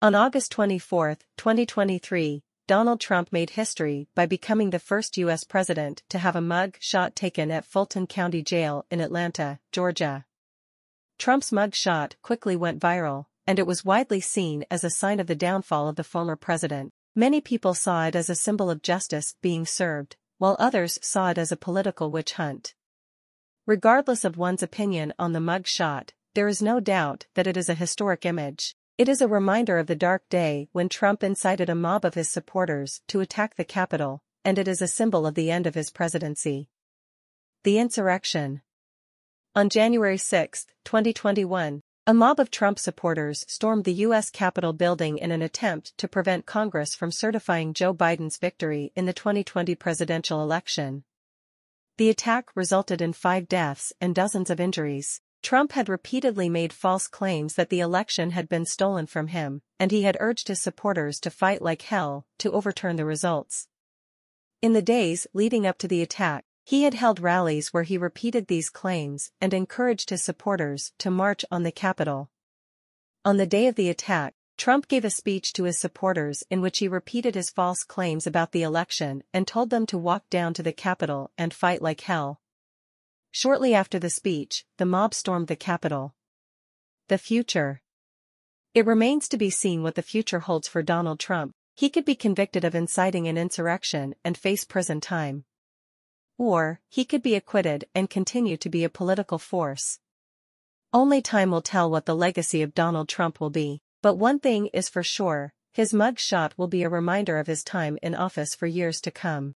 On August 24, 2023, Donald Trump made history by becoming the first U.S. president to have a mug shot taken at Fulton County Jail in Atlanta, Georgia. Trump's mug shot quickly went viral, and it was widely seen as a sign of the downfall of the former president. Many people saw it as a symbol of justice being served, while others saw it as a political witch hunt. Regardless of one's opinion on the mug shot, there is no doubt that it is a historic image. It is a reminder of the dark day when Trump incited a mob of his supporters to attack the Capitol, and it is a symbol of the end of his presidency. The Insurrection On January 6, 2021, a mob of Trump supporters stormed the U.S. Capitol building in an attempt to prevent Congress from certifying Joe Biden's victory in the 2020 presidential election. The attack resulted in five deaths and dozens of injuries. Trump had repeatedly made false claims that the election had been stolen from him, and he had urged his supporters to fight like hell to overturn the results. In the days leading up to the attack, he had held rallies where he repeated these claims and encouraged his supporters to march on the Capitol. On the day of the attack, Trump gave a speech to his supporters in which he repeated his false claims about the election and told them to walk down to the Capitol and fight like hell. Shortly after the speech, the mob stormed the Capitol. The future. It remains to be seen what the future holds for Donald Trump. He could be convicted of inciting an insurrection and face prison time. Or, he could be acquitted and continue to be a political force. Only time will tell what the legacy of Donald Trump will be, but one thing is for sure, his mug shot will be a reminder of his time in office for years to come.